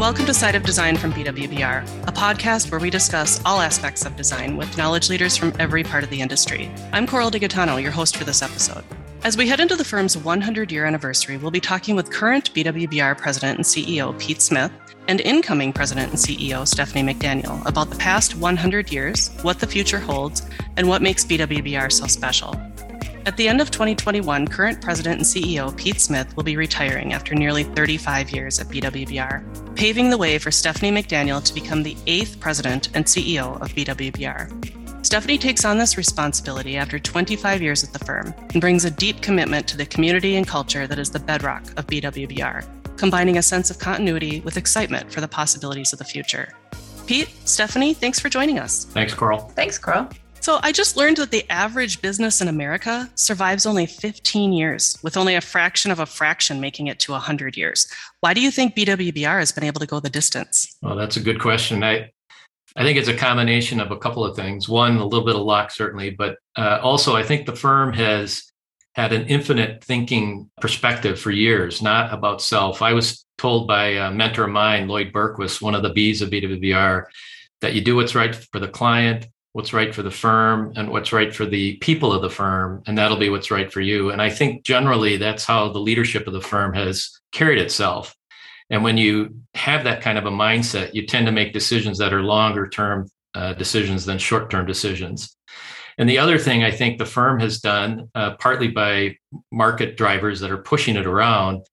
welcome to Side of Design from BWBR, a podcast where we discuss all aspects of design with knowledge leaders from every part of the industry. I'm Coral DiGaetano, your host for this episode. As we head into the firm's 100 year anniversary, we'll be talking with current BWBR President and CEO Pete Smith and incoming President and CEO Stephanie McDaniel about the past 100 years, what the future holds, and what makes BWBR so special. At the end of 2021, current president and CEO Pete Smith will be retiring after nearly 35 years at BWBR, paving the way for Stephanie McDaniel to become the eighth president and CEO of BWBR. Stephanie takes on this responsibility after 25 years at the firm and brings a deep commitment to the community and culture that is the bedrock of BWBR, combining a sense of continuity with excitement for the possibilities of the future. Pete, Stephanie, thanks for joining us. Thanks, Coral. Thanks, Coral. So I just learned that the average business in America survives only 15 years, with only a fraction of a fraction making it to 100 years. Why do you think BWBR has been able to go the distance? Well, that's a good question. I, I think it's a combination of a couple of things. One, a little bit of luck, certainly, but uh, also I think the firm has had an infinite thinking perspective for years, not about self. I was told by a mentor of mine, Lloyd Bergquist, one of the B's of BWBR, that you do what's right for the client, what's right for the firm and what's right for the people of the firm and that'll be what's right for you and i think generally that's how the leadership of the firm has carried itself and when you have that kind of a mindset you tend to make decisions that are longer term uh, decisions than short term decisions. And the other thing i think the firm has done uh, partly by market drivers that are pushing it around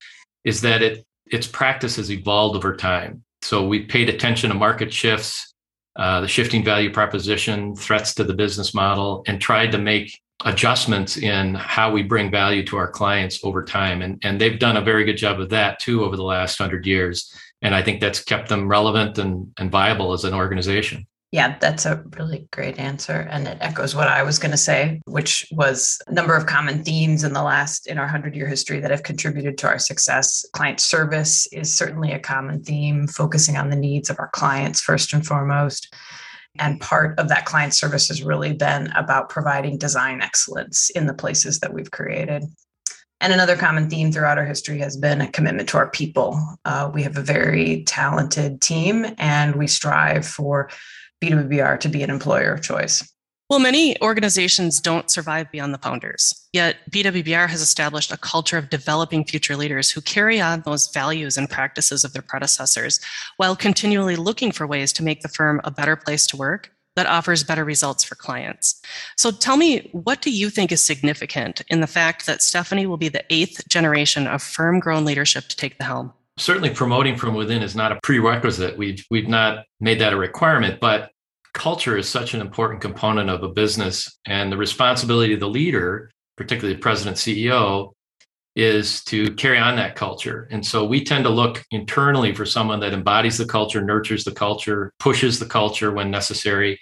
is that it its practice has evolved over time. So we paid attention to market shifts uh, the shifting value proposition, threats to the business model, and tried to make adjustments in how we bring value to our clients over time. And, and they've done a very good job of that too over the last hundred years. And I think that's kept them relevant and, and viable as an organization. Yeah, that's a really great answer. And it echoes what I was going to say, which was a number of common themes in the last, in our 100 year history that have contributed to our success. Client service is certainly a common theme, focusing on the needs of our clients first and foremost. And part of that client service has really been about providing design excellence in the places that we've created. And another common theme throughout our history has been a commitment to our people. Uh, we have a very talented team and we strive for BWBR to be an employer of choice. Well, many organizations don't survive beyond the founders. Yet, BWBR has established a culture of developing future leaders who carry on those values and practices of their predecessors while continually looking for ways to make the firm a better place to work that offers better results for clients. So, tell me, what do you think is significant in the fact that Stephanie will be the eighth generation of firm grown leadership to take the helm? certainly promoting from within is not a prerequisite. We've we've not made that a requirement, but culture is such an important component of a business, and the responsibility of the leader, particularly the president CEO, is to carry on that culture. And so we tend to look internally for someone that embodies the culture, nurtures the culture, pushes the culture when necessary.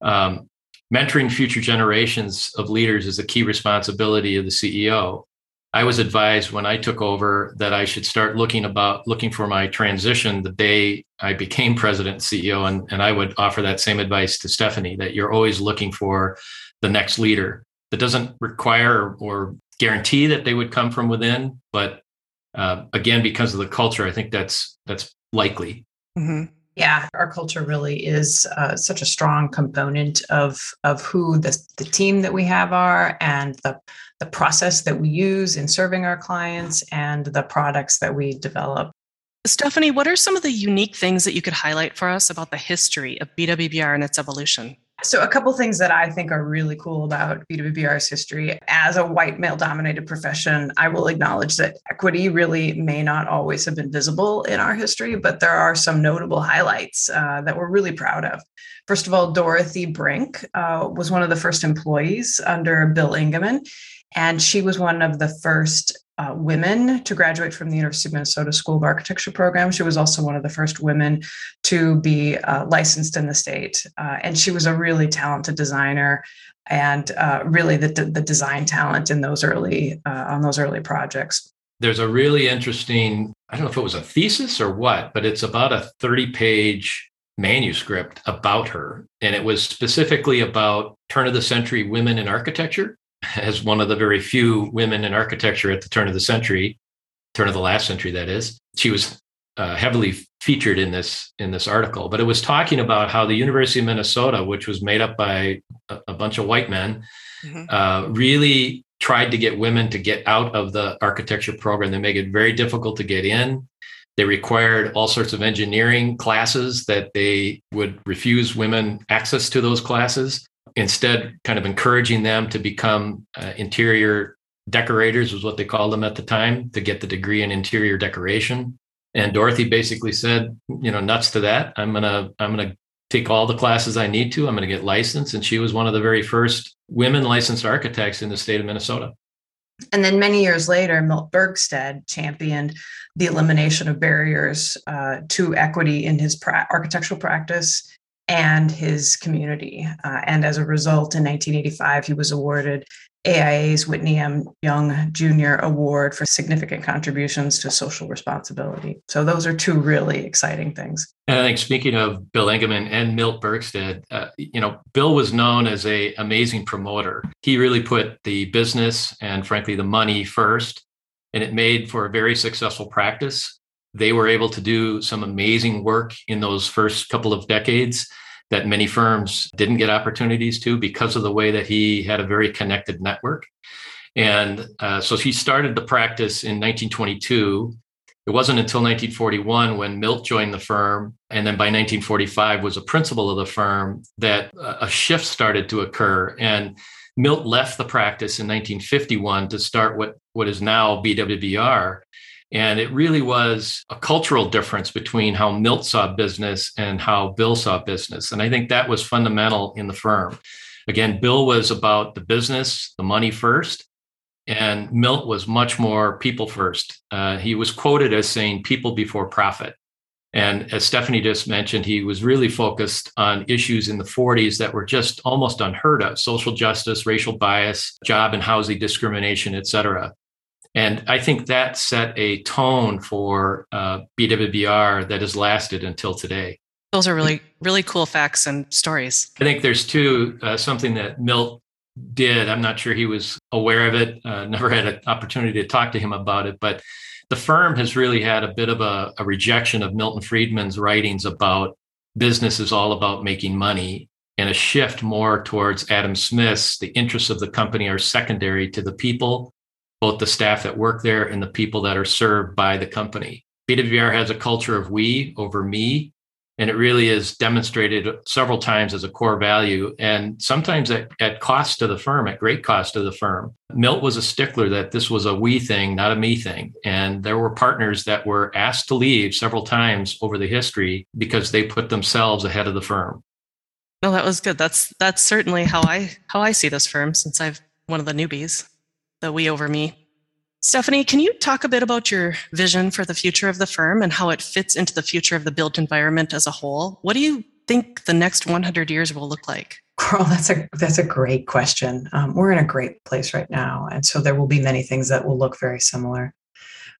Um, mentoring future generations of leaders is a key responsibility of the CEO. I was advised when I took over that I should start looking about looking for my transition the day I became president and CEO. And, and I would offer that same advice to Stephanie that you're always looking for the next leader. That doesn't require or guarantee that they would come from within, but uh, again, because of the culture, I think that's that's likely. Mm-hmm. Yeah, our culture really is uh, such a strong component of of who the, the team that we have are and the the process that we use in serving our clients and the products that we develop. Stephanie, what are some of the unique things that you could highlight for us about the history of BWBR and its evolution? So, a couple things that I think are really cool about BWBR's history. As a white male dominated profession, I will acknowledge that equity really may not always have been visible in our history, but there are some notable highlights uh, that we're really proud of. First of all, Dorothy Brink uh, was one of the first employees under Bill Ingemann. And she was one of the first uh, women to graduate from the University of Minnesota School of Architecture program. She was also one of the first women to be uh, licensed in the state. Uh, and she was a really talented designer and uh, really the, the design talent in those early uh, on those early projects. There's a really interesting, I don't know if it was a thesis or what, but it's about a 30 page manuscript about her. And it was specifically about turn of the century women in architecture, as one of the very few women in architecture at the turn of the century, turn of the last century, that is. She was uh, heavily featured in this in this article, but it was talking about how the University of Minnesota, which was made up by a, a bunch of white men, mm-hmm. uh, really tried to get women to get out of the architecture program. They make it very difficult to get in. They required all sorts of engineering classes that they would refuse women access to those classes. Instead, kind of encouraging them to become uh, interior decorators, was what they called them at the time, to get the degree in interior decoration. And Dorothy basically said, you know, nuts to that. I'm gonna, I'm gonna take all the classes I need to. I'm gonna get licensed. And she was one of the very first women licensed architects in the state of Minnesota. And then many years later, Milt Bergstedt championed the elimination of barriers uh, to equity in his pra- architectural practice and his community. Uh, and as a result, in 1985, he was awarded AIA's Whitney M. Young Jr. Award for significant contributions to social responsibility. So those are two really exciting things. And I think speaking of Bill Engelman and Milt Bergstedt, uh, you know, Bill was known as a amazing promoter. He really put the business and frankly the money first, and it made for a very successful practice. They were able to do some amazing work in those first couple of decades that many firms didn't get opportunities to because of the way that he had a very connected network. And uh, so he started the practice in 1922. It wasn't until 1941 when Milt joined the firm, and then by 1945 was a principal of the firm that a shift started to occur. And Milt left the practice in 1951 to start what, what is now BWBR. And it really was a cultural difference between how Milt saw business and how Bill saw business. And I think that was fundamental in the firm. Again, Bill was about the business, the money first, and Milt was much more people first. Uh, he was quoted as saying people before profit. And as Stephanie just mentioned, he was really focused on issues in the 40s that were just almost unheard of social justice, racial bias, job and housing discrimination, et cetera. And I think that set a tone for uh, BWBR that has lasted until today. Those are really, really cool facts and stories. I think there's two, uh, something that Milt did. I'm not sure he was aware of it, uh, never had an opportunity to talk to him about it, but the firm has really had a bit of a, a rejection of Milton Friedman's writings about business is all about making money and a shift more towards Adam Smith's. The interests of the company are secondary to the people both the staff that work there and the people that are served by the company. BWBR has a culture of we over me, and it really is demonstrated several times as a core value and sometimes at, at cost to the firm, at great cost to the firm. Milt was a stickler that this was a we thing, not a me thing. And there were partners that were asked to leave several times over the history because they put themselves ahead of the firm. No, that was good. That's that's certainly how I how I see this firm since I've one of the newbies the we over me. Stephanie, can you talk a bit about your vision for the future of the firm and how it fits into the future of the built environment as a whole? What do you think the next 100 years will look like? Coral, that's a that's a great question. Um, we're in a great place right now, and so there will be many things that will look very similar.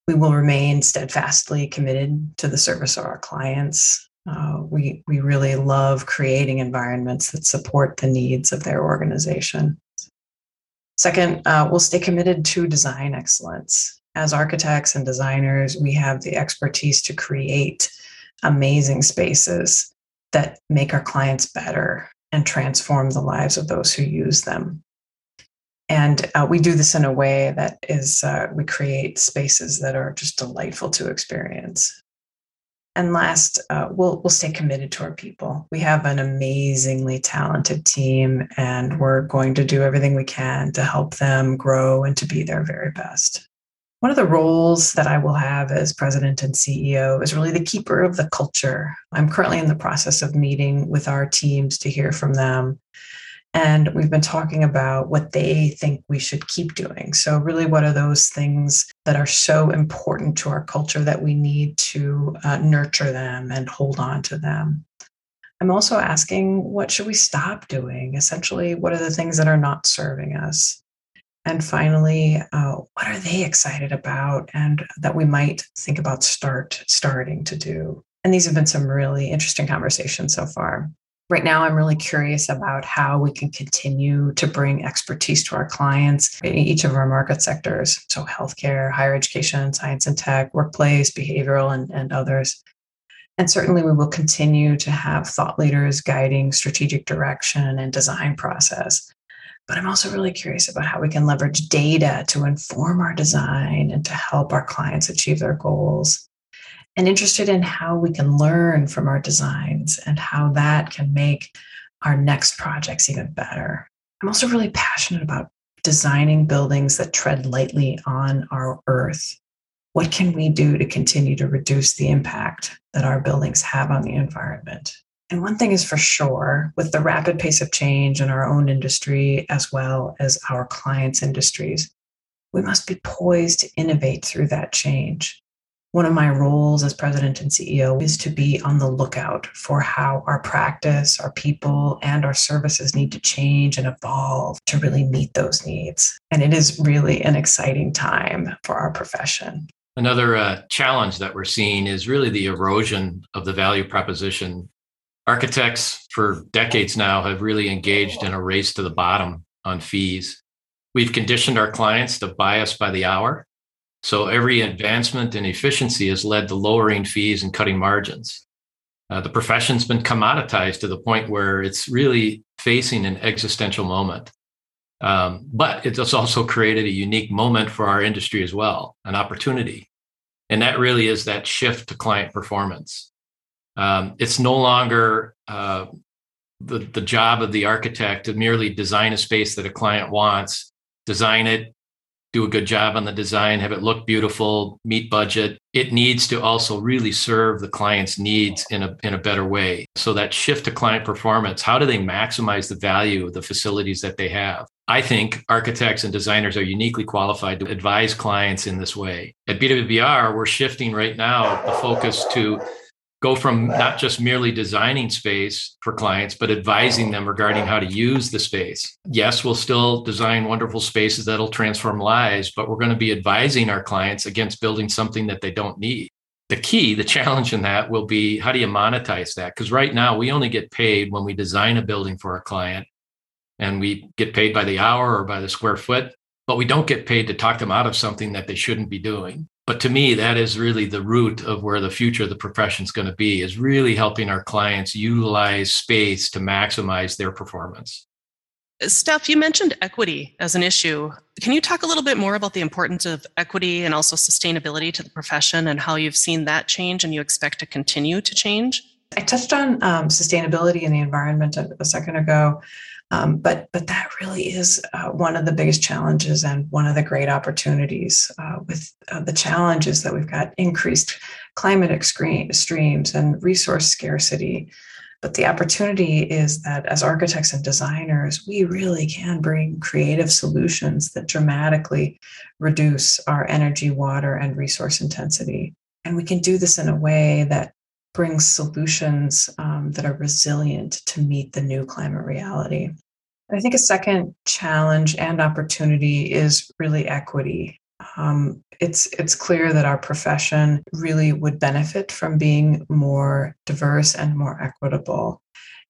We will remain steadfastly committed to the service of our clients. Uh, we we really love creating environments that support the needs of their organization. Second, uh, we'll stay committed to design excellence. As architects and designers, we have the expertise to create amazing spaces that make our clients better and transform the lives of those who use them. And uh, we do this in a way that is, uh, we create spaces that are just delightful to experience. And last, uh, we'll we'll stay committed to our people. We have an amazingly talented team, and we're going to do everything we can to help them grow and to be their very best. One of the roles that I will have as president and CEO is really the keeper of the culture. I'm currently in the process of meeting with our teams to hear from them and we've been talking about what they think we should keep doing. So, really, what are those things that are so important to our culture that we need to uh, nurture them and hold on to them? I'm also asking what should we stop doing? Essentially, what are the things that are not serving us? And finally, uh, what are they excited about and that we might think about start starting to do? And these have been some really interesting conversations so far. Right now, I'm really curious about how we can continue to bring expertise to our clients in each of our market sectors. So, healthcare, higher education, science and tech, workplace, behavioral, and, and others. And certainly, we will continue to have thought leaders guiding strategic direction and design process. But I'm also really curious about how we can leverage data to inform our design and to help our clients achieve their goals. And interested in how we can learn from our designs and how that can make our next projects even better. I'm also really passionate about designing buildings that tread lightly on our earth what can we do to continue to reduce the impact that our buildings have on the environment? And one thing is for sure with the rapid pace of change in our own industry, as well as our clients' industries, we must be poised to innovate through that change. One of my roles as president and CEO is to be on the lookout for how our practice, our people, and our services need to change and evolve to really meet those needs. And it is really an exciting time for our profession. Another uh, challenge that we're seeing is really the erosion of the value proposition. Architects for decades now have really engaged in a race to the bottom on fees. We've conditioned our clients to buy us by the hour. So every advancement in efficiency has led to lowering fees and cutting margins. Uh, the profession's been commoditized to the point where it's really facing an existential moment. Um, but it's also created a unique moment for our industry as well, an opportunity. And that really is that shift to client performance. Um, it's no longer uh, the, the job of the architect to merely design a space that a client wants, design it, do a good job on the design, have it look beautiful, meet budget. It needs to also really serve the client's needs in a, in a better way. So that shift to client performance, how do they maximize the value of the facilities that they have? I think architects and designers are uniquely qualified to advise clients in this way. At BWBR, we're shifting right now the focus to go from not just merely designing space for clients, but advising them regarding how to use the space. Yes, we'll still design wonderful spaces that'll transform lives, but we're going to be advising our clients against building something that they don't need. The key, the challenge in that will be how do you monetize that? Because right now we only get paid when we design a building for a client and we get paid by the hour or by the square foot, but we don't get paid to talk them out of something that they shouldn't be doing but to me that is really the root of where the future of the profession is going to be is really helping our clients utilize space to maximize their performance. Steph you mentioned equity as an issue. Can you talk a little bit more about the importance of equity and also sustainability to the profession and how you've seen that change and you expect to continue to change? I touched on um, sustainability and the environment a, a second ago um, but but that really is uh, one of the biggest challenges and one of the great opportunities. Uh, with uh, the challenges that we've got increased climate extremes and resource scarcity. But the opportunity is that as architects and designers, we really can bring creative solutions that dramatically reduce our energy, water, and resource intensity. And we can do this in a way that brings solutions um, that are resilient to meet the new climate reality. I think a second challenge and opportunity is really equity. Um, it's it's clear that our profession really would benefit from being more diverse and more equitable.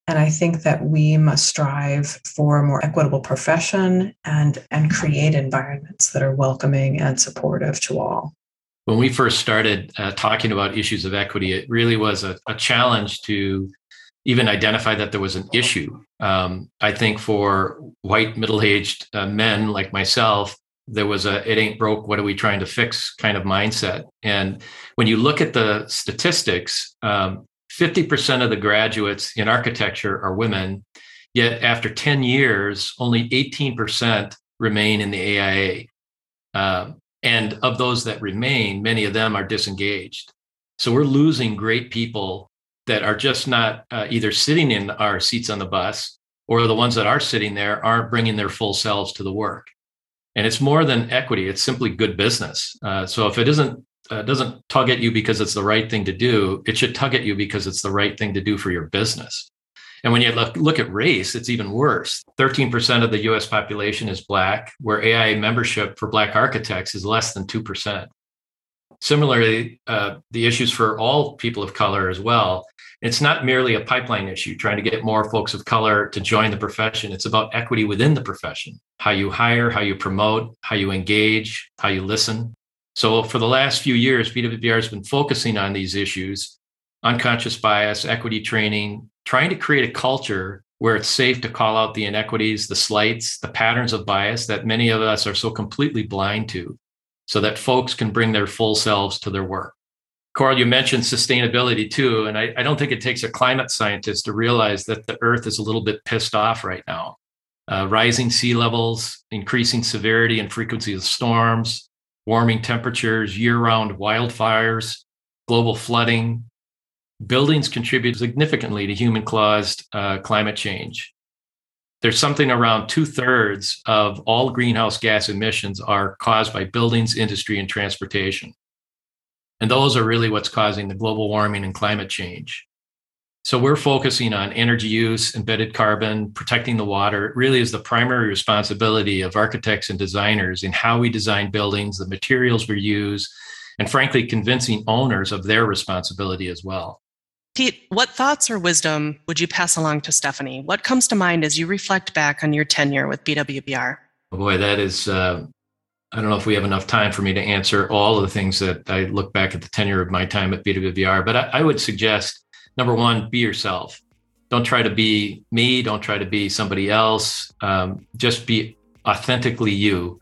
And I think that we must strive for a more equitable profession and, and create environments that are welcoming and supportive to all when we first started uh, talking about issues of equity, it really was a, a challenge to even identify that there was an issue. Um, I think for white middle aged uh, men like myself, there was a it ain't broke, what are we trying to fix kind of mindset. And when you look at the statistics, um, 50% of the graduates in architecture are women, yet after 10 years, only 18% remain in the AIA. Uh, and of those that remain, many of them are disengaged. So we're losing great people that are just not uh, either sitting in our seats on the bus or the ones that are sitting there aren't bringing their full selves to the work. And it's more than equity; it's simply good business. Uh, so if it isn't uh, doesn't tug at you because it's the right thing to do, it should tug at you because it's the right thing to do for your business. And when you look, look at race, it's even worse. 13% of the US population is Black, where AIA membership for Black architects is less than 2%. Similarly, uh, the issues for all people of color as well. It's not merely a pipeline issue trying to get more folks of color to join the profession. It's about equity within the profession how you hire, how you promote, how you engage, how you listen. So, for the last few years, BWBR has been focusing on these issues unconscious bias, equity training, trying to create a culture where it's safe to call out the inequities, the slights, the patterns of bias that many of us are so completely blind to so that folks can bring their full selves to their work. Coral, you mentioned sustainability too. And I, I, don't think it takes a climate scientist to realize that the earth is a little bit pissed off right now. Uh, rising sea levels, increasing severity and frequency of storms, warming temperatures, year round wildfires, global flooding. Buildings contribute significantly to human caused uh, climate change there's something around two thirds of all greenhouse gas emissions are caused by buildings, industry, and transportation. And those are really what's causing the global warming and climate change. So we're focusing on energy use, embedded carbon, protecting the water. It really is the primary responsibility of architects and designers in how we design buildings, the materials we use, and frankly, convincing owners of their responsibility as well. Pete, what thoughts or wisdom would you pass along to Stephanie? What comes to mind as you reflect back on your tenure with BWBR? Oh boy, that is, uh, I don't know if we have enough time for me to answer all of the things that I look back at the tenure of my time at BWBR, but I, I would suggest number one, be yourself. Don't try to be me, don't try to be somebody else. Um, just be authentically you.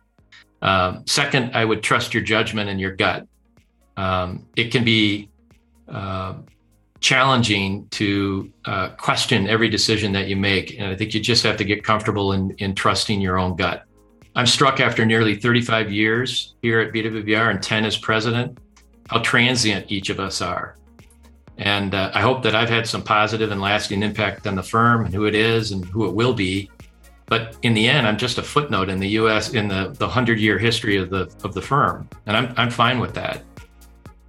Um, second, I would trust your judgment and your gut. Um, it can be uh, challenging to uh, question every decision that you make. And I think you just have to get comfortable in, in trusting your own gut. I'm struck after nearly 35 years here at BWBR and 10 as president, how transient each of us are. And uh, I hope that I've had some positive and lasting impact on the firm and who it is and who it will be. But in the end, I'm just a footnote in the U.S. in the the hundred year history of the of the firm, and I'm I'm fine with that.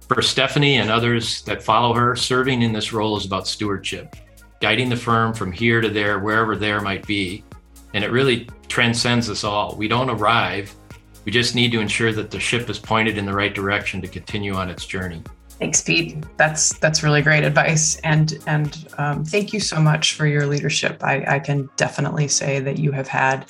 For Stephanie and others that follow her, serving in this role is about stewardship, guiding the firm from here to there, wherever there might be. And it really transcends us all. We don't arrive, we just need to ensure that the ship is pointed in the right direction to continue on its journey. Thanks, Pete. That's that's really great advice, and and um, thank you so much for your leadership. I, I can definitely say that you have had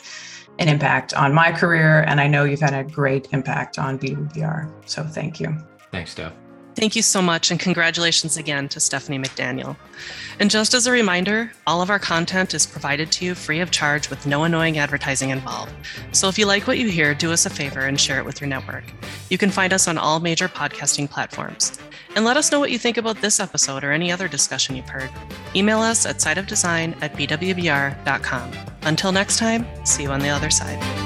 an impact on my career, and I know you've had a great impact on BWBR. So thank you. Thanks, Steph. Thank you so much, and congratulations again to Stephanie McDaniel. And just as a reminder, all of our content is provided to you free of charge with no annoying advertising involved. So if you like what you hear, do us a favor and share it with your network. You can find us on all major podcasting platforms. And let us know what you think about this episode or any other discussion you've heard. Email us at sideofdesign at bwbr.com. Until next time, see you on the other side.